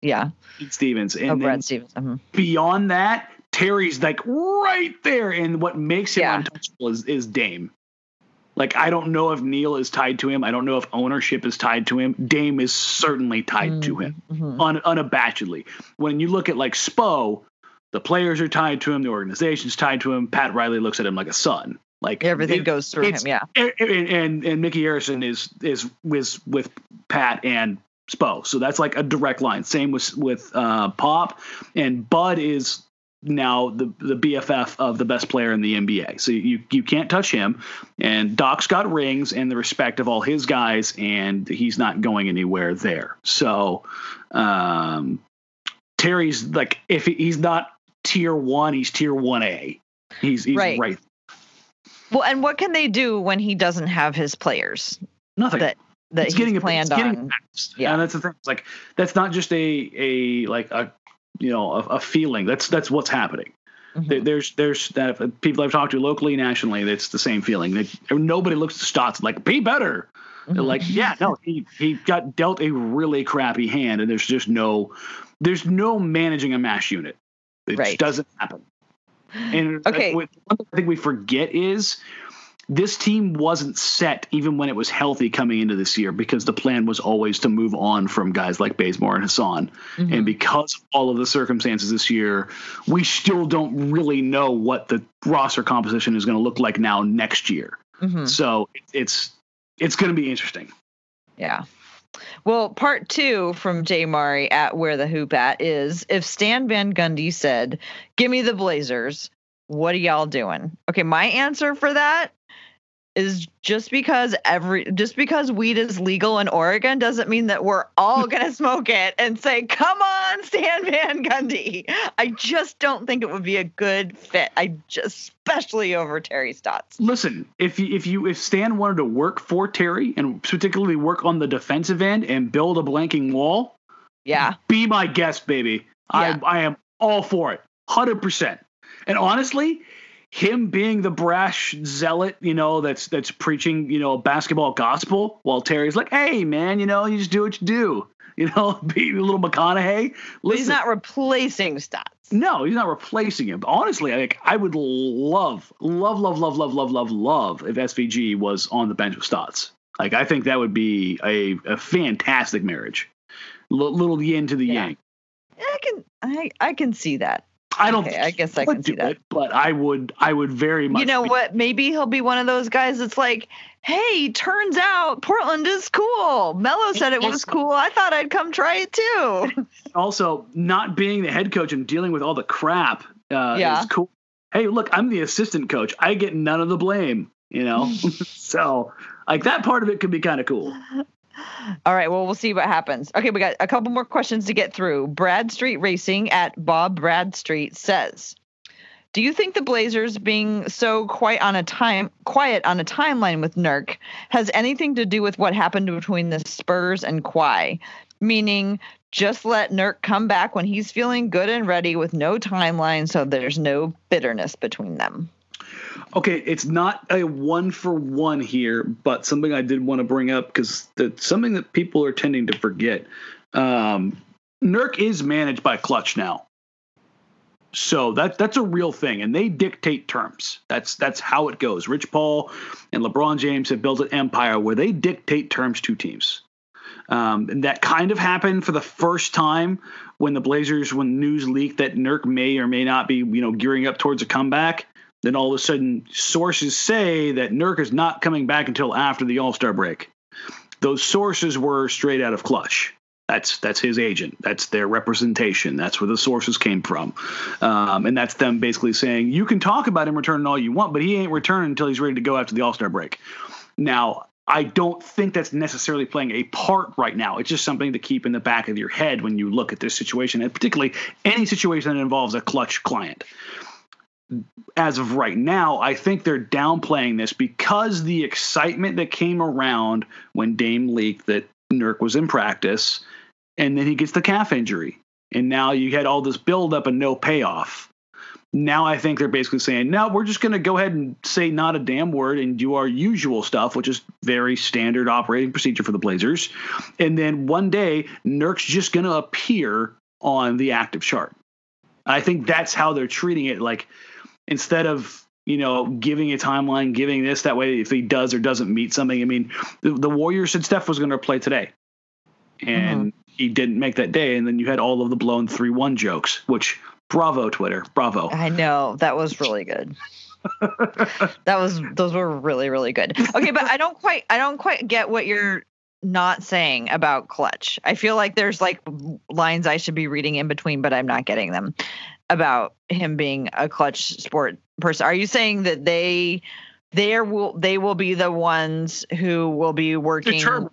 Yeah. Stevens. And oh, Brad Stevens. Uh-huh. Beyond that, Terry's like right there. And what makes him yeah. untouchable is, is Dame. Like I don't know if Neil is tied to him. I don't know if ownership is tied to him. Dame is certainly tied mm-hmm. to him, mm-hmm. un, unabashedly. When you look at like Spo, the players are tied to him. The organization's tied to him. Pat Riley looks at him like a son. Like everything it, goes through him. Yeah. And, and and Micky Arison is is with with Pat and Spo. So that's like a direct line. Same with with uh, Pop and Bud is now the the BFF of the best player in the NBA. So you you can't touch him. And Doc's got rings and the respect of all his guys, and he's not going anywhere there. So um, Terry's like if he's not tier one, he's tier one A. He's he's right. right. Well, and what can they do when he doesn't have his players? Nothing. That that it's he's getting planned on. Yeah, and that's the thing. It's like that's not just a a like a you know a, a feeling. That's that's what's happening. Mm-hmm. There's there's that people I've talked to locally, nationally. It's the same feeling. They, nobody looks at Stotts like be better. Mm-hmm. They're like, yeah, no, he he got dealt a really crappy hand, and there's just no there's no managing a mash unit. It right. doesn't happen. And okay, one thing I think we forget is this team wasn't set even when it was healthy coming into this year because the plan was always to move on from guys like Bazemore and Hassan. Mm-hmm. And because of all of the circumstances this year, we still don't really know what the roster composition is going to look like now next year. Mm-hmm. So it's it's going to be interesting. Yeah. Well, part two from Jay Mari at Where the Hoop At is if Stan Van Gundy said, Give me the Blazers, what are y'all doing? Okay, my answer for that is just because every just because weed is legal in Oregon doesn't mean that we're all going to smoke it and say, "Come on, Stan Van Gundy." I just don't think it would be a good fit. I just especially over Terry Stotts. Listen, if you, if you if Stan wanted to work for Terry and particularly work on the defensive end and build a blanking wall, yeah, be my guest, baby. Yeah. I I am all for it, hundred percent. And honestly, him being the brash zealot, you know, that's that's preaching, you know, basketball gospel, while Terry's like, "Hey, man, you know, you just do what you do." You know, be a little McConaughey. Listen, he's not replacing Stotts. No, he's not replacing him. But honestly, I think I would love, love, love, love, love, love, love, love if SVG was on the bench with Stotts. Like I think that would be a, a fantastic marriage. L- little yin to the Yeah. yang. I can I I can see that. I don't. Okay, think I guess I can do that. it, but I would. I would very much. You know be- what? Maybe he'll be one of those guys that's like, "Hey, turns out Portland is cool. Melo said it was cool. I thought I'd come try it too." Also, not being the head coach and dealing with all the crap uh, Yeah. is cool. Hey, look, I'm the assistant coach. I get none of the blame. You know, so like that part of it could be kind of cool. All right, well, we'll see what happens. Okay, we got a couple more questions to get through. Brad Street Racing at Bob Bradstreet says, "Do you think the Blazers being so quiet on a time quiet on a timeline with Nurk has anything to do with what happened between the Spurs and Kawhi? Meaning, just let Nurk come back when he's feeling good and ready with no timeline, so there's no bitterness between them." Okay, it's not a one for one here, but something I did want to bring up because it's something that people are tending to forget. Um, Nurk is managed by Klutch now, so that that's a real thing, and they dictate terms. That's that's how it goes. Rich Paul and LeBron James have built an empire where they dictate terms to teams. Um, and that kind of happened for the first time when the Blazers, when news leaked that Nurk may or may not be, you know, gearing up towards a comeback. Then all of a sudden, sources say that Nurk is not coming back until after the All Star break. Those sources were straight out of Klutch. That's that's his agent. That's their representation. That's where the sources came from, um, and that's them basically saying you can talk about him returning all you want, but he ain't returning until he's ready to go after the All Star break. Now, I don't think that's necessarily playing a part right now. It's just something to keep in the back of your head when you look at this situation, and particularly any situation that involves a Klutch client. As of right now, I think they're downplaying this because the excitement that came around when Dame leaked that Nurk was in practice, and then he gets the calf injury. And now you had all this buildup and no payoff now I think they're basically saying, no, we're just going to go ahead and say not a damn word and do our usual stuff, which is very standard operating procedure for the Blazers. And then one day, Nurk's just going to appear on the active chart. I think that's how they're treating it. Like instead of you know giving a timeline, giving this that way, if he does or doesn't meet something. I mean, the, the Warriors said Steph was going to play today, and uh-huh. he didn't make that day. And then you had all of the blown three one jokes, which bravo Twitter, bravo. I know that was really good. that was those were really really good. Okay, but I don't quite I don't quite get what you're not saying about Klutch. I feel like there's like lines I should be reading in between, but I'm not getting them about him being a Klutch sport person. Are you saying that they they will they will be the ones who will be working Determine-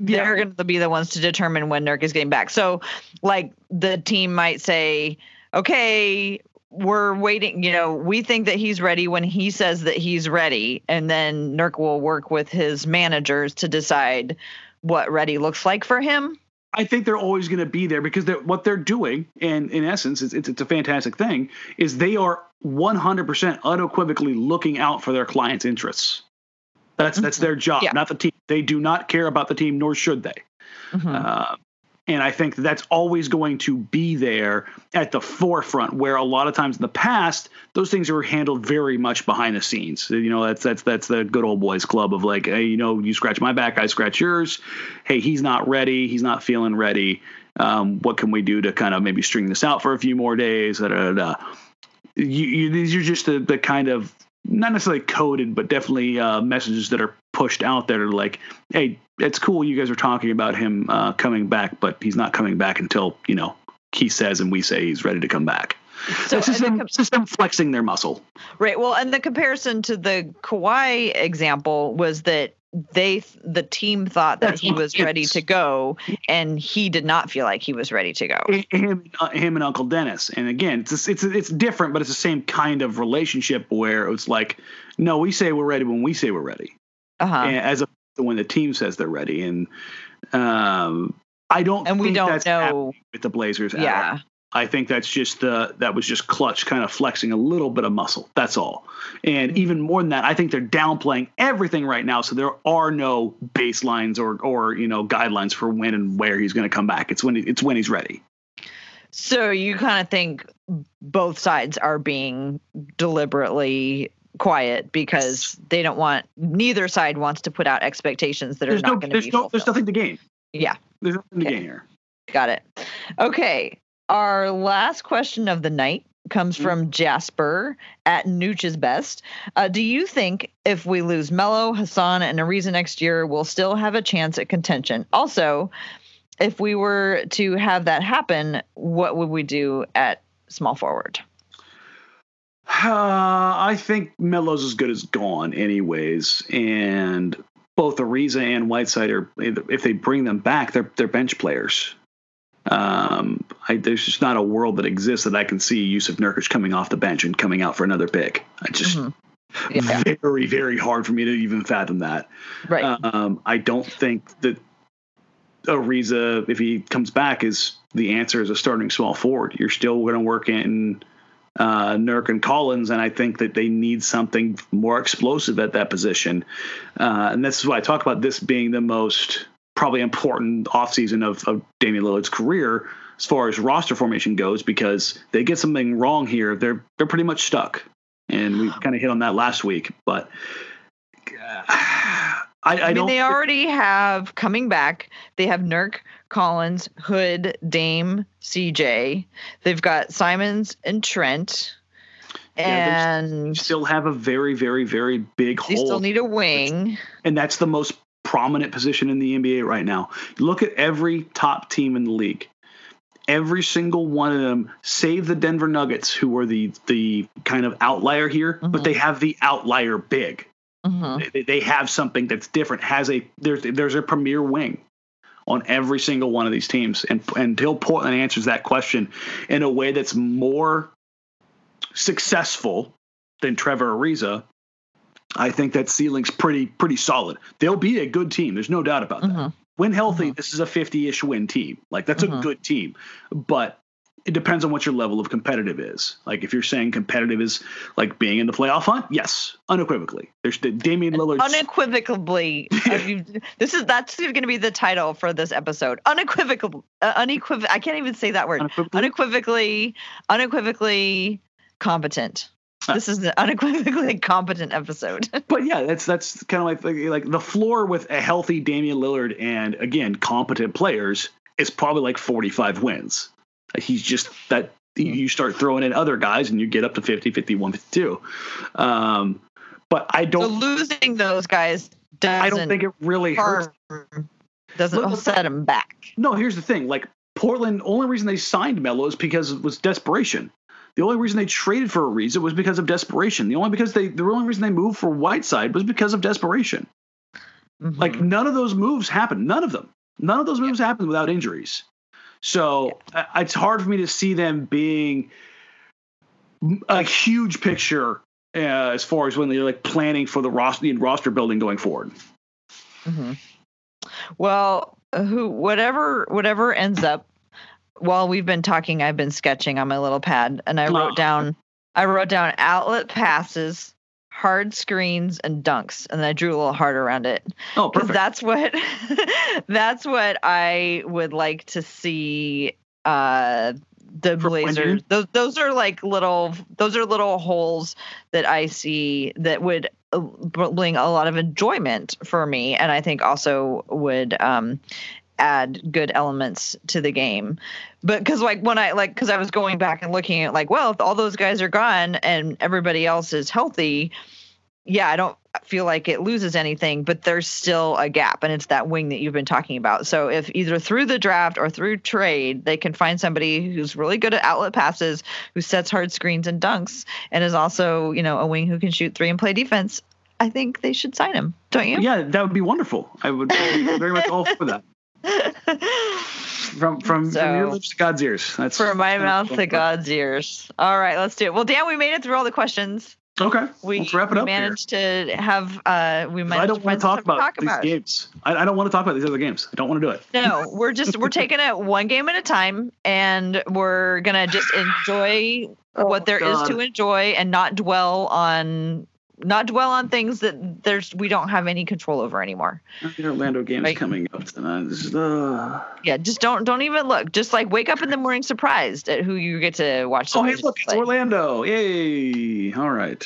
they're going to be the ones to determine when Nurk is getting back. So, like, the team might say, okay, we're waiting, you know, we think that he's ready when he says that he's ready. And then Nurk will work with his managers to decide what ready looks like for him. I think they're always going to be there because they're, what they're doing, and in essence, it's, it's, it's a fantastic thing, is they are 100% unequivocally looking out for their clients' interests. That's that's their job, Yeah. not the team. They do not care about the team, nor should they. Mhm. Uh, and I think that's always going to be there at the forefront. Where a lot of times in the past, those things are handled very much behind the scenes. You know, that's that's that's the good old boys club of like, hey, you know, you scratch my back, I scratch yours. Hey, he's not ready. He's not feeling ready. Um, what can we do to kind of maybe string this out for a few more days? Da, da, da, da. You, you, these are just the, the kind of not necessarily coded, but definitely uh, messages that are pushed out there. Like, hey, it's cool you guys are talking about him uh, coming back, but he's not coming back until you know he says and we say he's ready to come back. So, it's just the them, it's just them flexing their muscle. right. Well, and the comparison to the Kawhi example was that they, the team thought that That's he was ready to go, and he did not feel like he was ready to go. Him, uh, him and Uncle Dennis, and again, it's it's it's different, but it's the same kind of relationship where it's like, no, we say we're ready when we say we're ready. Uh huh. and as opposed to when the team says they're ready. And um, I don't And we think don't that's know- with the Blazers. at all. Yeah. I think that's just uh, that was just Klutch kind of flexing a little bit of muscle. That's all. And even more than that, I think they're downplaying everything right now. So there are no baselines or or you know guidelines for when and where he's going to come back. It's when he, it's when he's ready. So you kind of think both sides are being deliberately quiet because they don't want neither side wants to put out expectations that There's are no, not going to be no, there's nothing to gain. Yeah. There's nothing to gain here. Got it. Okay. Our last question of the night comes Mhm. from Jasper at Nooch's Best. Uh, do you think if we lose Melo, Hassan, and Ariza next year, we'll still have a chance at contention? Also, if we were to have that happen, what would we do at small forward? Uh, I think Melo's as good as gone, anyways. And both Ariza and Whiteside are, if they bring them back, they're they're bench players. Um, I, there's just not a world that exists that I can see Jusuf Nurkic coming off the bench and coming out for another pick. I just Mhm. Yeah. very very hard for me to even fathom that. Right. Um, I don't think that Ariza, if he comes back, is the answer as a starting small forward. You're still going to work in uh, Nurk and Collins, and I think that they need something more explosive at that position. Uh, and this is why I talk about this being the most probably important offseason of, of Damian Lillard's career as far as roster formation goes, because they get something wrong here, they're they're pretty much stuck. And we kind of hit on that last week, but uh, I, I, I, mean, don't. they already have coming back. They have Nurk, Collins, Hood, Dame, CJ. They've got Simons and Trent. Yeah, and still have a very, very, very big hole. they still need a wing. and that's the most prominent position in the NBA right now. Look at every top team in the league. Every single one of them, save the Denver Nuggets, who are the the kind of outlier here, but Mhm. they have the outlier big. Mhm. They, they have something that's different. Has a there's there's a premier wing on every single one of these teams, and until Portland answers that question in a way that's more successful than Trevor Ariza, I think that ceiling's pretty pretty solid. They'll be a good team. There's no doubt about that. Mhm. When healthy, Mhm. this is a 50-ish win team. Like that's a Mhm. good team, but it depends on what your level of competitive is. Like if you're saying competitive is like being in the playoff hunt, yes, unequivocally. There's the Damian Lillard. Unequivocally, you- this is that's going to be the title for this episode. Unequivocal, uh, unequiv. I can't even say that word. unequivocally. Unequivocally, unequivocally competent. This is an unequivocally competent episode. But yeah, that's that's kind of like like the floor with a healthy Damian Lillard and again competent players is probably like 45 wins. He's just that you start throwing in other guys and you get up to 50, 51, 52. Um, but I don't losing those guys doesn't I don't think it really hurts. doesn't Look- set them back. No, here's the thing. Like Portland, only reason they signed Melo is because it was desperation. The only reason they traded for Ariza was because of desperation. The only because they the only reason they moved for Whiteside was because of desperation. Like Mhm. none of those moves happened. None of them. None of those moves happened without injuries. So I- it's hard for me to see them being a huge picture uh, as far as when they're like planning for the roster, the roster building going forward. Mhm. Well, who whatever whatever ends up while we've been talking, I've been sketching on my little pad and I wrote Oh. down I wrote down outlet passes, hard screens, and dunks, and then I drew a little heart around it. Oh, perfect. That's what that's what I would like to see uh the For Blazers. Those those are like little those are little holes that I see that would uh, bring a lot of enjoyment for me, and I think also would um, add good elements to the game. But because like when I like because I was going back and looking at like well if all those guys are gone and everybody else is healthy, yeah I don't feel like it loses anything, but there's still a gap, and it's that wing that you've been talking about. So if either through the draft or through trade, they can find somebody who's really good at outlet passes, who sets hard screens and dunks, and is also you know a wing who can shoot three and play defense. I think they should sign him, don't you? Yeah, that would be wonderful. I would be very much all for that. From from, So- from your lips to God's ears. That's From my that's- mouth to God's ears. All right, let's do it. Well, Dan, we made it through all the questions. Okay, We, let's wrap it we up here. managed to have uh we managed I don't to want to talk something to about these games. I, I don't want to talk about these other games. I don't want to do it. No, we're just we're taking it one game at a time, and we're gonna just enjoy what there is God. to enjoy, and not dwell on not dwell on things that there's we don't have any control over anymore. The Orlando game's Right. coming up tonight. Is, uh... Yeah, just don't don't even look. Just like wake up in the morning surprised at who you get to watch. the Oh, hey, look, it's. Orlando. Yay. All right.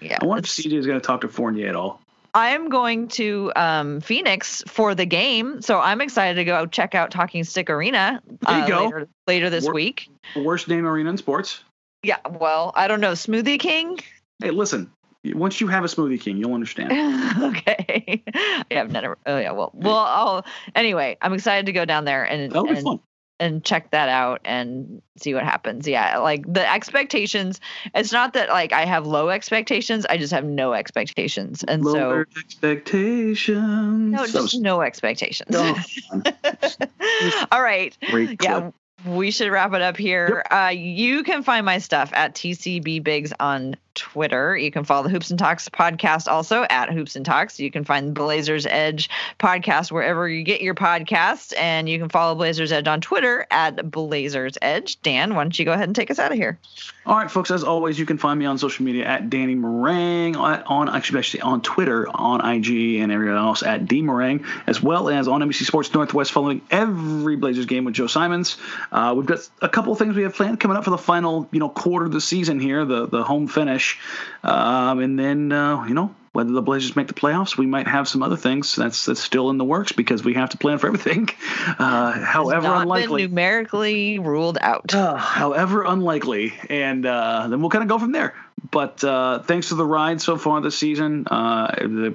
Yeah, I wonder if CJ is going to talk to Fournier at all. I'm going to um, Phoenix for the game, so I'm excited to go check out Talking Stick Arena There you uh, go. later, later this Wor- week. Worst name arena in sports. Yeah, well, I don't know, Smoothie King. Hey, listen. Once you have a Smoothie King, you'll understand. okay, yeah, I've never. Oh yeah, well, well, I'll anyway. I'm excited to go down there and That'll be and, fun. and check that out and see what happens. Yeah, like the expectations. It's not that like I have low expectations. I just have no expectations, and Lower so expectations. no, So- just no expectations. Oh, All right. Yeah, we should wrap it up here. Uh, you can find my stuff at TCB Bigs on Twitter. You can follow the Hoops and Talks podcast also at Hoops and Talks. You can find Blazers Edge podcast wherever you get your podcasts, and you can follow Blazers Edge on Twitter at Blazers Edge. Dan, why don't you go ahead and take us out of here? All right, folks. As always, you can find me on social media at Danny Marang on, actually, actually on Twitter, on IG, and everyone else at D Marang, as well as on NBC Sports Northwest, following every Blazers game with Joe Simons. Uh, we've got a couple things we have planned coming up for the final, you know, quarter of the season here, the the home finish, um, and then uh, you know. Whether the Blazers make the playoffs, we might have some other things that's that's still in the works because we have to plan for everything. Uh, however Not unlikely, been numerically ruled out. uh, however unlikely, and uh, then we'll kind of go from there. But uh, thanks to the ride so far this season, uh, the,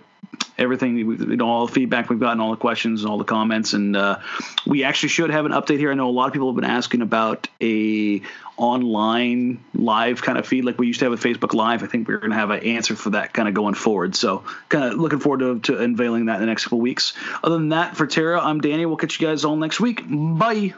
everything, you know, all the feedback we've gotten, all the questions, all the comments, and uh, we actually should have an update here. I know a lot of people have been asking about a online live kind of feed like we used to have with Facebook Live. I think we're going to have an answer for that kind of going forward. So kind of looking forward to, to unveiling that in the next couple weeks. Other than that, for Tara, I'm Danny. We'll catch you guys all next week. Bye.